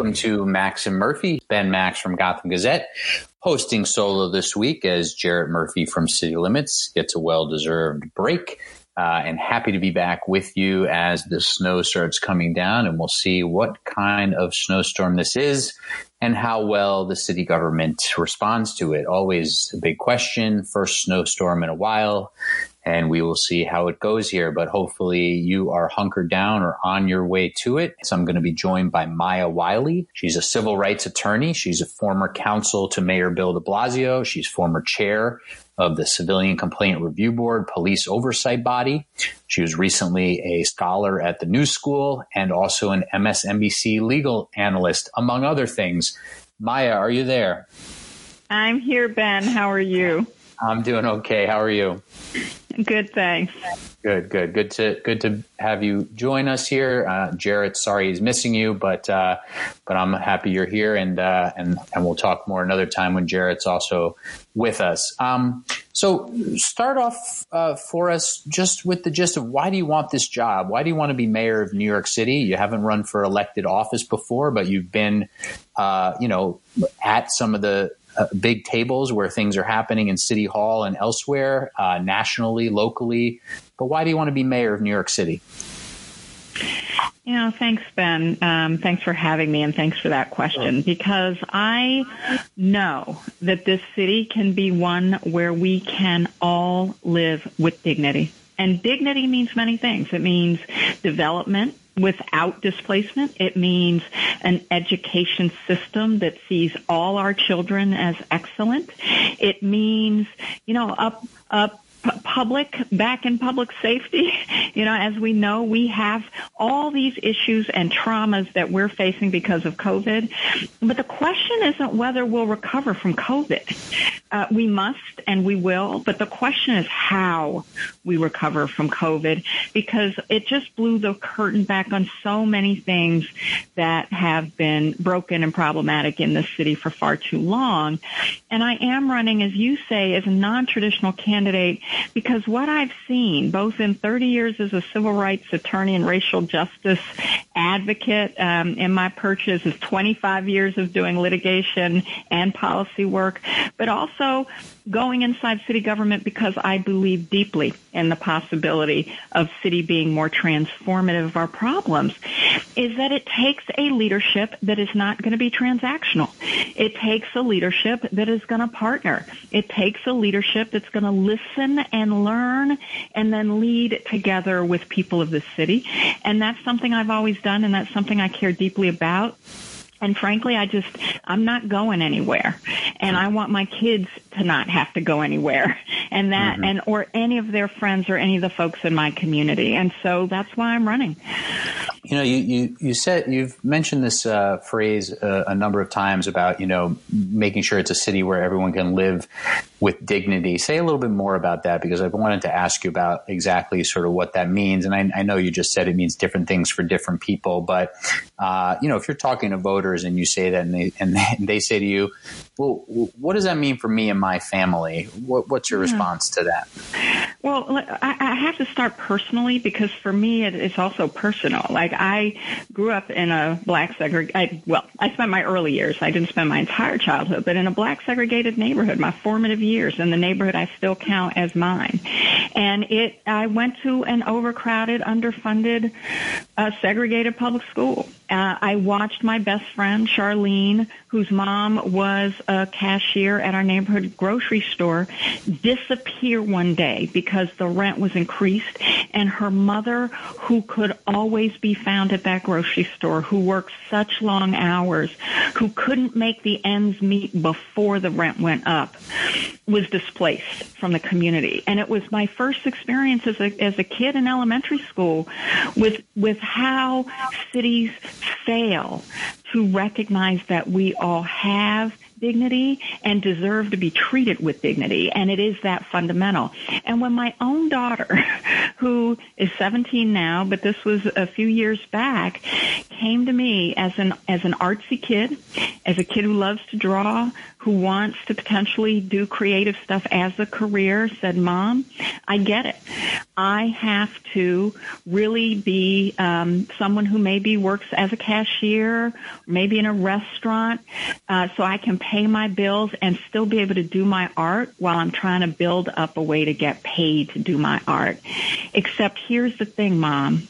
Welcome to Max and Murphy. Ben Max from Gotham Gazette, hosting solo this week as Jarrett Murphy from City Limits gets a well deserved break. Uh, and happy to be back with you as the snow starts coming down, and we'll see what kind of snowstorm this is and how well the city government responds to it. Always a big question. First snowstorm in a while and we will see how it goes here. But hopefully you are hunkered down or on your way to it. So I'm going to be joined by Maya Wiley. She's a civil rights attorney. She's a former counsel to Mayor Bill de Blasio. She's former chair of the Civilian Complaint Review Board police oversight body. She was recently a scholar at the New School and also an MSNBC legal analyst, among other things. Maya, are you there? I'm here, Ben. How are you? I'm doing okay. How are you? Good, thanks. Good, good, good to good to have you join us here, uh, Jarrett. Sorry he's missing you, but uh, but I'm happy you're here, and uh, and and we'll talk more another time when Jarrett's also with us. Um, so start off uh, for us just with the gist of why do you want this job? Why do you want to be mayor of New York City? You haven't run for elected office before, but you've been, uh, you know, at some of the uh, big tables where things are happening in City Hall and elsewhere, uh, nationally, locally. But why do you want to be mayor of New York City? You know, thanks, Ben. Um, thanks for having me, and thanks for that question. Because I know that this city can be one where we can all live with dignity. And dignity means many things. It means development without displacement. It means an education system that sees all our children as excellent. It means, you know, up, up public back in public safety you know as we know we have all these issues and traumas that we're facing because of covid but the question isn't whether we'll recover from covid uh, we must and we will but the question is how we recover from covid because it just blew the curtain back on so many things that have been broken and problematic in this city for far too long. And i am running as you say as a non-traditional candidate because what I've seen, both in 30 years as a civil rights attorney and racial justice advocate, um, in my purchase is 25 years of doing litigation and policy work, but also going inside city government because I believe deeply in the possibility of city being more transformative of our problems is that it takes a leadership that is not going to be transactional. It takes a leadership that is going to partner. It takes a leadership that's going to listen and learn and then lead together with people of the city. And that's something I've always done and that's something I care deeply about. And frankly, I just, I'm not going anywhere. And I want my kids to not have to go anywhere. And that, mm-hmm. and, or any of their friends or any of the folks in my community. And so that's why I'm running. You know, you, you, you said, you've mentioned this uh, phrase uh, a number of times about, you know, making sure it's a city where everyone can live with dignity. Say a little bit more about that because I wanted to ask you about exactly sort of what that means. And I, I know you just said it means different things for different people, but, uh, you know, if you're talking to voters and you say that and they, and they say to you, well, what does that mean for me and my family? What, what's your yeah. response to that? Well, I, have to start personally because for me it, it's also personal. Like I grew up in a black segregated. Well, I spent my early years. I didn't spend my entire childhood, but in a black segregated neighborhood. My formative years in the neighborhood I still count as mine, and it. I went to an overcrowded, underfunded, uh, segregated public school. Uh, I watched my best friend Charlene, whose mom was a cashier at our neighborhood grocery store, disappear one day because the rent was increased, and her mother, who could always be found at that grocery store, who worked such long hours, who couldn't make the ends meet before the rent went up, was displaced from the community. And it was my first experience as a, as a kid in elementary school with, with how cities fail to recognize that we all have dignity and deserve to be treated with dignity. And it is that fundamental. And when my own daughter, who is 17 now, but this was a few years back, came to me as an as an artsy kid, as a kid who loves to draw, who wants to potentially do creative stuff as a career said, Mom, I get it. I have to really be um, someone who maybe works as a cashier, maybe in a restaurant, uh, so I can pay my bills and still be able to do my art while I'm trying to build up a way to get paid to do my art. Except here's the thing, Mom.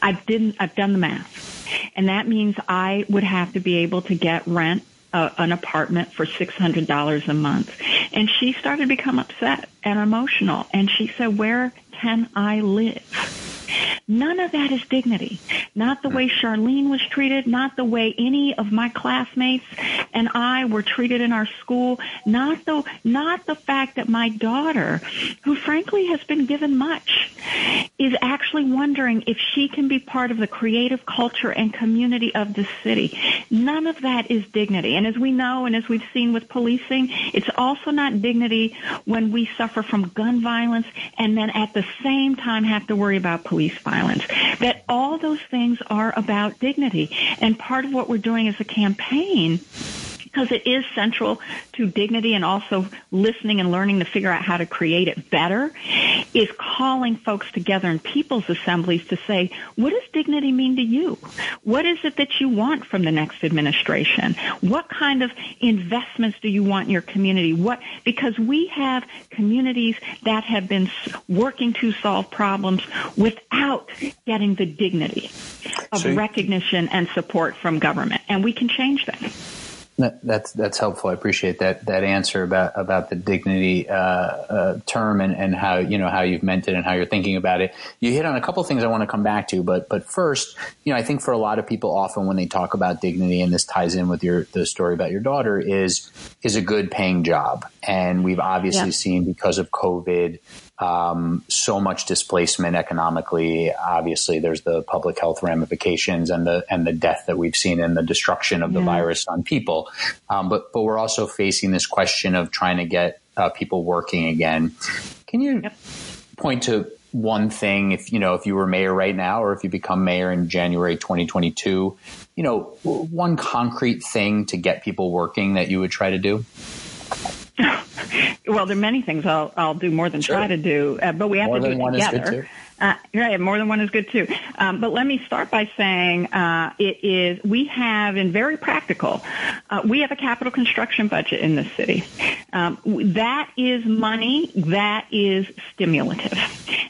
I didn't, I've done the math. And that means I would have to be able to get rent uh, an apartment for $600 a month. And she started to become upset and emotional. And she said, where can I live? None of that is dignity. Not the way Charlene was treated, not the way any of my classmates and I were treated in our school, not the not the fact that my daughter, who frankly has been given much, is actually wondering if she can be part of the creative culture and community of the city. None of that is dignity. And as we know and as we've seen with policing, it's also not dignity when we suffer from gun violence and then at the same time have to worry about police violence. That all those things are about dignity. And part of what we're doing as a campaign because it is central to dignity and also listening and learning to figure out how to create it better is calling folks together in people's assemblies to say, what does dignity mean to you? What is it that you want from the next administration? What kind of investments do you want in your community? What, because we have communities that have been working to solve problems without getting the dignity of so, recognition and support from government. And we can change that that's that's helpful. I appreciate that that answer about about the dignity uh, uh, term and, and how you know how you've meant it and how you're thinking about it. You hit on a couple things I want to come back to, but but first, you know, I think for a lot of people, often when they talk about dignity, and this ties in with your the story about your daughter, is is a good paying job, and we've obviously yeah. seen because of COVID um, so much displacement economically. Obviously, there's the public health ramifications and the and the death that we've seen and the destruction of the yeah. virus on people. Um, but but we're also facing this question of trying to get uh, people working again. Can you yep. point to one thing if you know if you were mayor right now or if you become mayor in January 2022 you know one concrete thing to get people working that you would try to do well, there are many things I'll I'll do more than sure. try to do, uh, but we have more to do it together. Uh, right, more than one is good too. Um, but let me start by saying uh, it is we have, in very practical, uh, we have a capital construction budget in this city. Um, that is money that is stimulative,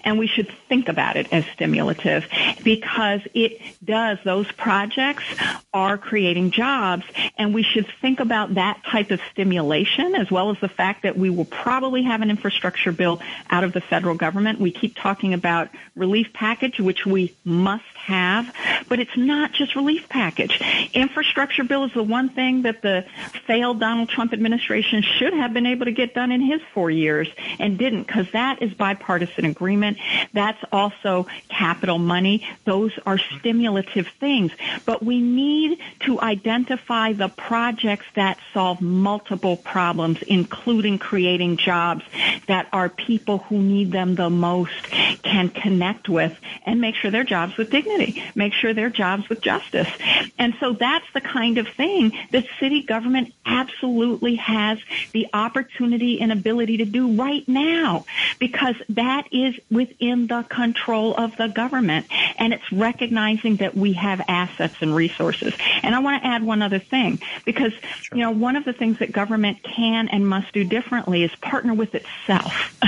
and we should think about it as stimulative because it does. Those projects are creating jobs, and we should think about that type of stimulation as well as the fact that we will probably have an infrastructure bill out of the federal government. We keep talking about relief package, which we must have, but it's not just relief package. Infrastructure bill is the one thing that the failed Donald Trump administration should have been able to get done in his four years and didn't because that is bipartisan agreement. That's also capital money. Those are stimulative things, but we need to identify the projects that solve multiple problems, including creating jobs that are people who need them the most can connect with and make sure their jobs with dignity, make sure their jobs with justice. And so that's the kind of thing that city government absolutely has the opportunity and ability to do right now because that is within the control of the government and it's recognizing that we have assets and resources. And I want to add one other thing because, sure. you know, one of the things that government can and must do differently is partner with itself.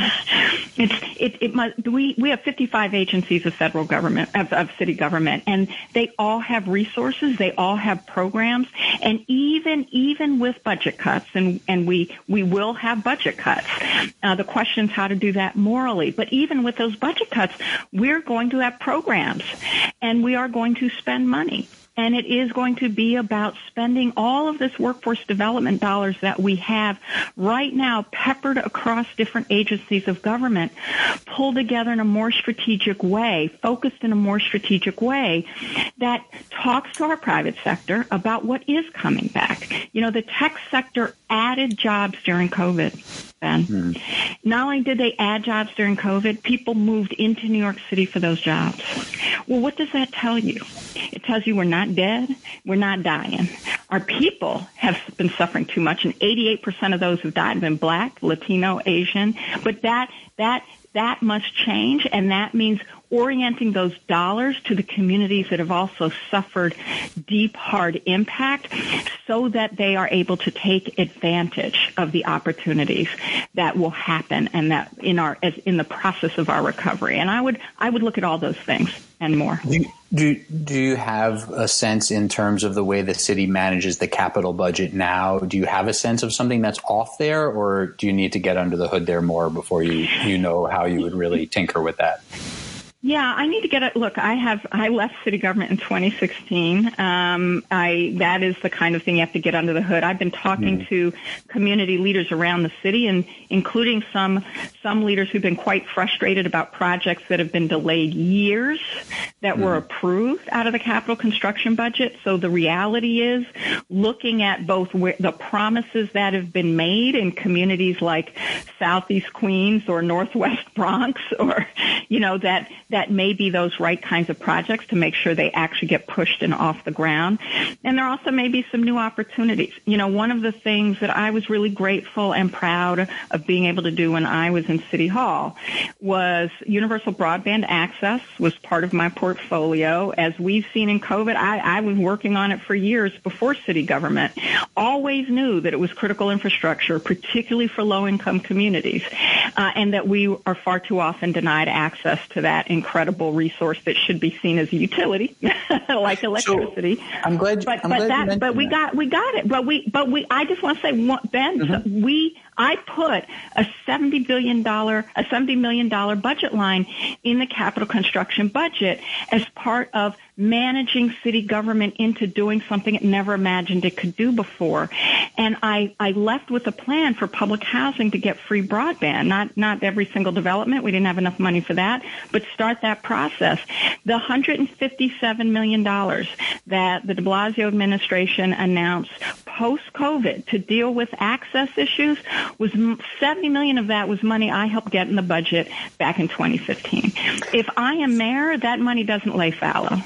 it's, it, it must, we, we have 55 agencies of federal government, of, of city government, and they all have resources, they all have programs, and even, even with budget cuts, and, and we, we will have budget cuts. Uh, the question is how to do that morally. But even with those budget cuts, we're going to have programs, and we are going to spend money and it is going to be about spending all of this workforce development dollars that we have right now peppered across different agencies of government, pulled together in a more strategic way, focused in a more strategic way that talks to our private sector about what is coming back. You know, the tech sector added jobs during COVID Ben. Mm-hmm. Not only did they add jobs during COVID, people moved into New York City for those jobs. Well, what does that tell you? It tells you we're not dead, we're not dying. Our people have been suffering too much, and 88% of those who've died have been black, Latino, Asian. But that that that must change, and that means orienting those dollars to the communities that have also suffered deep, hard impact so that they are able to take advantage of the opportunities that will happen and that in our, as in the process of our recovery. And I would, I would look at all those things and more. Do, do, you have a sense in terms of the way the city manages the capital budget now? Do you have a sense of something that's off there or do you need to get under the hood there more before you, you know how you would really tinker with that? Yeah, I need to get it. look. I have I left city government in 2016. Um, I that is the kind of thing you have to get under the hood. I've been talking mm to community leaders around the city, and including some some leaders who've been quite frustrated about projects that have been delayed years that mm were mm-hmm. approved out of the capital construction budget. So the reality is, looking at both where, the promises that have been made in communities like Southeast Queens or Northwest Bronx, or you know that that may be those right kinds of projects to make sure they actually get pushed and off the ground. And there also may be some new opportunities. You know, one of the things that I was really grateful and proud of being able to do when I was in City Hall was universal broadband access was part of my portfolio. As we've seen in COVID, I, I was working on it for years before city government. Always knew that it was critical infrastructure, particularly for low income communities, uh, and that we are far too often denied access to that incredible resource that should be seen as a utility, like electricity. So, I'm glad. But I'm but glad that but we that. got we got it. But we but we. I just want to say, Ben, mm-hmm. we I put a $70 billion, a $70 million budget line in the capital construction budget as part of managing city government into doing something it never imagined it could do before. And I, I left with a plan for public housing to get free broadband. Not, not every single development. We didn't have enough money for that, but start that process. The $157 million that the de Blasio administration announced post-COVID to deal with access issues was 70 million of that was money I helped get in the budget back in 2015. If I am mayor, that money doesn't lay fallow.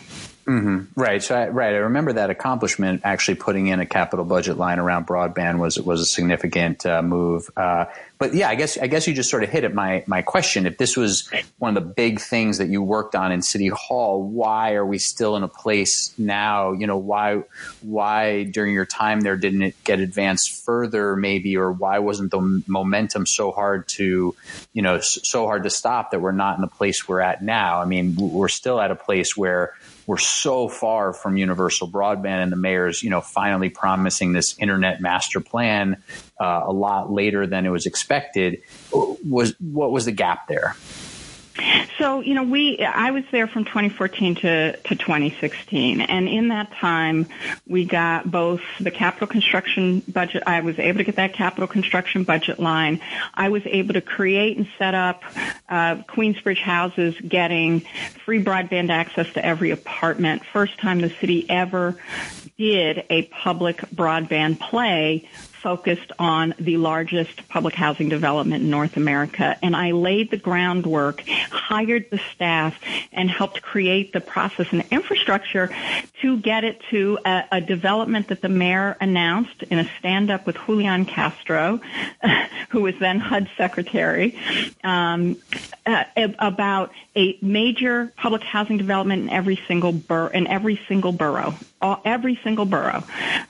Mm-hmm. Right. So, I, right. I remember that accomplishment. Actually, putting in a capital budget line around broadband was was a significant uh, move. Uh, but yeah, I guess I guess you just sort of hit at my my question. If this was one of the big things that you worked on in City Hall, why are we still in a place now? You know, why why during your time there didn't it get advanced further, maybe, or why wasn't the momentum so hard to, you know, so hard to stop that we're not in the place we're at now? I mean, we're still at a place where we're so far from universal broadband and the mayor's, you know, finally promising this internet master plan uh, a lot later than it was expected. Was what was the gap there? So, you know, we, I was there from 2014 to, to 2016. And in that time, we got both the capital construction budget. I was able to get that capital construction budget line. I was able to create and set up, uh, Queensbridge houses getting free broadband access to every apartment. First time the city ever did a public broadband play focused on the largest public housing development in North America. And I laid the groundwork, hired the staff, and helped create the process and infrastructure to get it to a, a development that the mayor announced in a stand up with Julian Castro, who was then HUD secretary, um, uh, about a major public housing development in every single bur- in every single borough. All, every single borough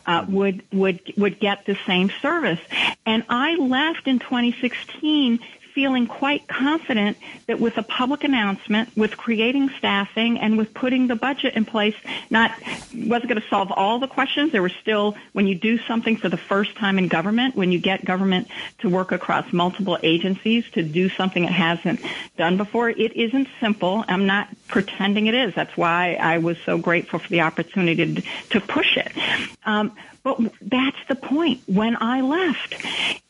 uh, would would would get the same service. And I left in 2016 feeling quite confident that with a public announcement, with creating staffing, and with putting the budget in place, not wasn't going to solve all the questions. There were still, when you do something for the first time in government, when you get government to work across multiple agencies to do something it hasn't done before, it isn't simple. I'm not pretending it is. That's why I was so grateful for the opportunity to, to push it. Um, but that's the point. When I left,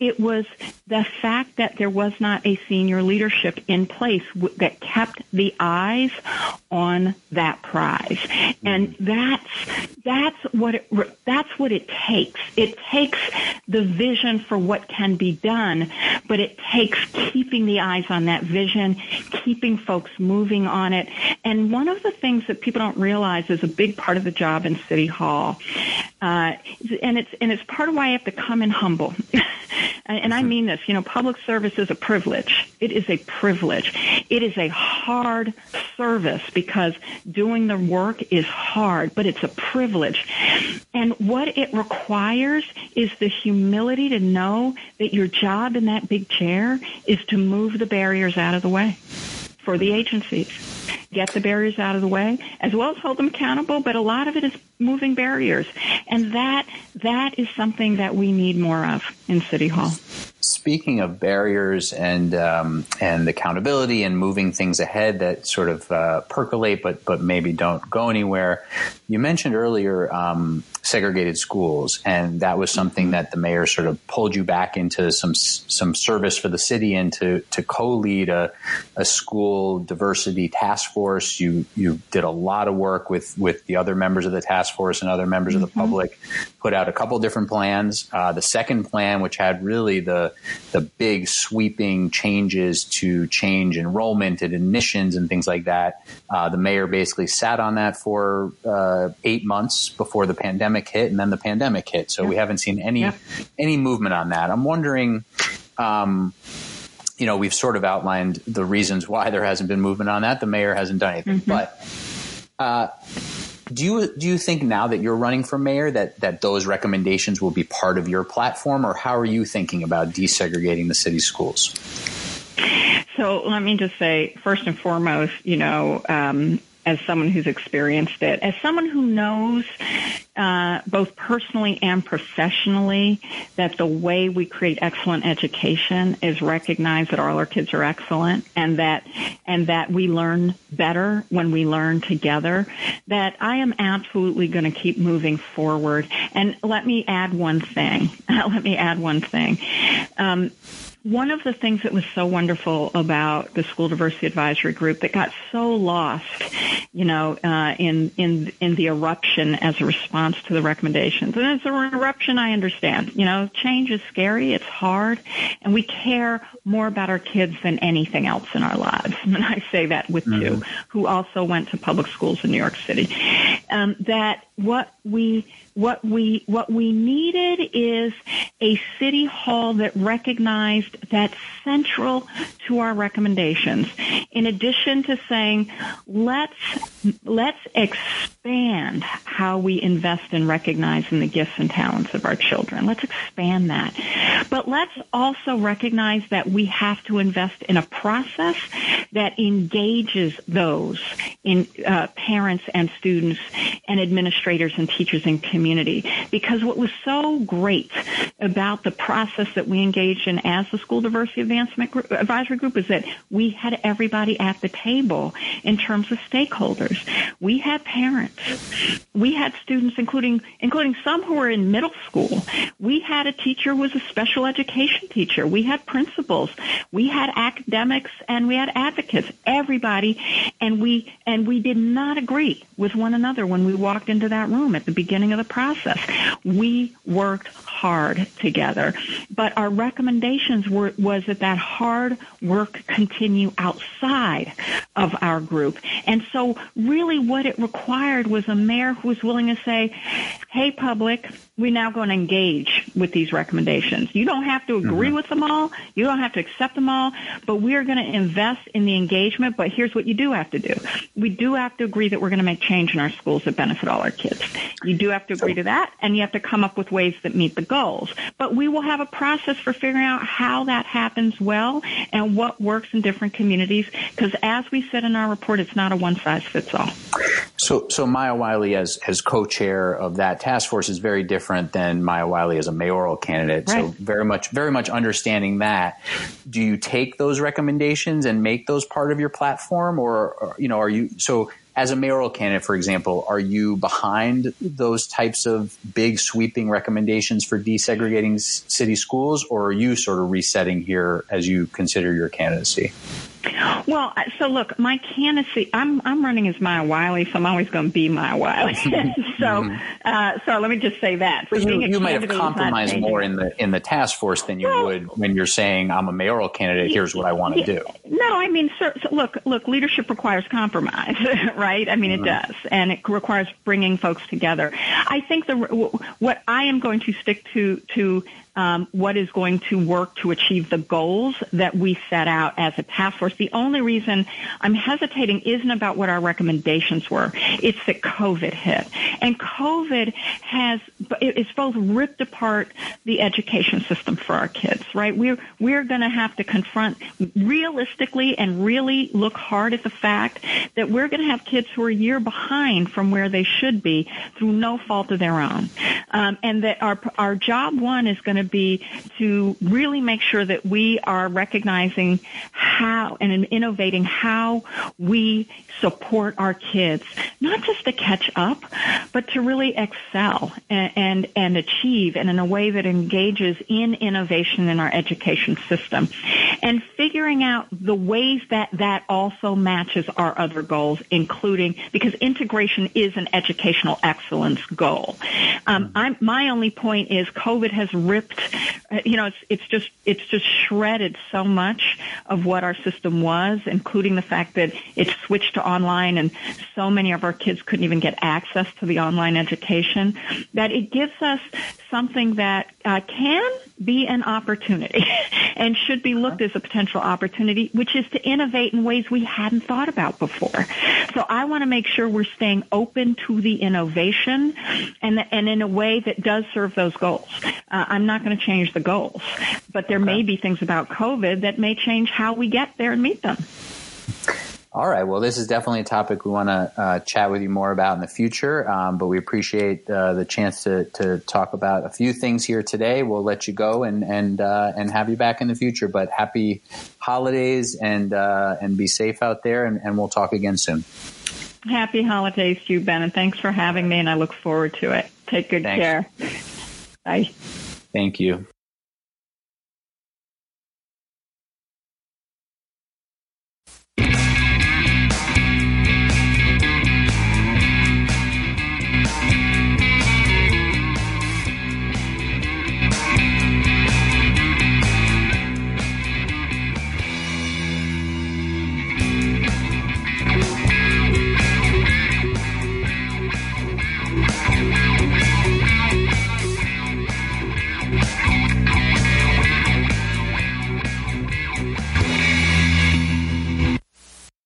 it was the fact that there was not a senior leadership in place that kept the eyes on that prize. And that's, that's what it, that's what it takes. It takes the vision for what can be done, but it takes keeping the eyes on that vision, keeping folks moving on it. And one of the things that people don't realize is a big part of the job in City Hall. Uh, and it's and it's part of why I have to come in humble. and I mean this, you know, public service is a privilege. It is a privilege. It is a hard service because doing the work is hard, but it's a privilege. And what it requires is the humility to know that your job in that big chair is to move the barriers out of the way for the agencies. Get the barriers out of the way, as well as hold them accountable, but a lot of it is moving barriers. And that, that is something that we need more of in City Hall. Speaking of barriers and um, and accountability and moving things ahead that sort of uh, percolate but but maybe don't go anywhere, you mentioned earlier um, segregated schools, and that was something that the mayor sort of pulled you back into some some service for the city and to to co-lead a, a school diversity task force. You you did a lot of work with with the other members of the task force and other members mm-hmm. of the mm-hmm. public. Put out a couple different plans. Uh, the second plan, which had really the the big sweeping changes to change enrollment and admissions and things like that, uh, the mayor basically sat on that for uh, eight months before the pandemic hit, and then the pandemic hit. So yeah. we haven't seen any yeah. any movement on that. I'm wondering. Um, you know, we've sort of outlined the reasons why there hasn't been movement on that. The mayor hasn't done anything, mm-hmm. but uh, do you do you think now that you're running for mayor that that those recommendations will be part of your platform, or how are you thinking about desegregating the city schools? So let me just say, first and foremost, you know, um, as someone who's experienced it, as someone who knows uh, both personally and professionally that the way we create excellent education is recognize that all our kids are excellent and that and that we learn better when we learn together. That I am absolutely going to keep moving forward. And let me add one thing. let me add one thing. Um, one of the things that was so wonderful about the school diversity advisory group that got so lost, you know, uh, in in in the eruption as a response to the recommendations, and as an eruption, I understand. You know, change is scary, it's hard, and we care more about our kids than anything else in our lives. And I say that with mm-hmm. you, who also went to public schools in New York City. Um, that what we what we what we needed is a city hall that recognized that central to our recommendations. In addition to saying, let's let's expand how we invest in recognizing the gifts and talents of our children. Let's expand that. But let's also recognize that we have to invest in a process that engages those in uh, parents and students and administrators and teachers and community. Because what was so great about the process that we engaged in as the School Diversity Advancement group, Advisory Group is that we had everybody at the table in terms of stakeholders. We had parents. We had students, including including some who were in middle school. We had a teacher who was a special education teacher. We had principals. We had academics and we had advocates. Everybody, and we and we did not agree with one another when we walked into that room at the beginning of the process. We worked hard together, but our recommendations were was that that hard work continue outside of our group. And so really what it required was a mayor who was willing to say, hey public, we're now going to engage with these recommendations. You don't have to agree mm-hmm. with them all. You don't have to accept them all, but we are going to invest in the engagement. But here's what you do have to do. We do have to agree that we're going to make change in our schools that benefit all our kids. You do have to agree to that and you have to come up with ways that meet the goals. But we will have a process for figuring out how that happens well and what works in different communities because as we said in our report, it's not a one size fits all. So, so Maya Wiley as, as co-chair of that task force is very different than Maya Wiley as a mayoral candidate. Right. So very much, very much understanding that. Do you take those recommendations and make those part of your platform, or, or you know, are you so? As a mayoral candidate, for example, are you behind those types of big sweeping recommendations for desegregating city schools, or are you sort of resetting here as you consider your candidacy? Well, so look, my candidacy, I'm I'm running as Maya Wiley, so I'm always going to be Maya Wiley. so, mm-hmm. uh, so let me just say that. So you, you might have compromised more in the in the task force than you well, would when you're saying I'm a mayoral candidate. Here's what I want to do. No, I mean, so, so look, look, leadership requires compromise, right? I mean, mm-hmm. it does, and it requires bringing folks together. I think the what I am going to stick to to um, what is going to work to achieve the goals that we set out as a task force. The only reason I'm hesitating isn't about what our recommendations were. It's that COVID hit. And COVID has, it's both ripped apart the education system for our kids, right? We're, we're going to have to confront realistically and really look hard at the fact that we're going to have kids who are a year behind from where they should be through no fault of their own. Um, and that our, our job one is going to be to really make sure that we are recognizing how and innovating how we support our kids, not just to catch up, but to really excel and, and, and achieve and in a way that engages in innovation in our education system. And figuring out the ways that that also matches our other goals, including because integration is an educational excellence goal. Um, I'm, my only point is COVID has ripped uh, you know, it's, it's just, it's just shredded so much of what our system was, including the fact that it switched to online and so many of our kids couldn't even get access to the online education, that it gives us something that uh, can be an opportunity and should be looked as a potential opportunity, which is to innovate in ways we hadn't thought about before. So I want to make sure we're staying open to the innovation and, and in a way that does serve those goals. Uh, I'm not going to change the goals, but there okay. may be things about COVID that may change how we get there and meet them. All right. Well, this is definitely a topic we want to uh, chat with you more about in the future. Um, but we appreciate uh, the chance to, to talk about a few things here today. We'll let you go and and uh, and have you back in the future. But happy holidays and uh, and be safe out there. And, and we'll talk again soon. Happy holidays to you, Ben, and thanks for having me. And I look forward to it. Take good thanks. care. Bye. Thank you.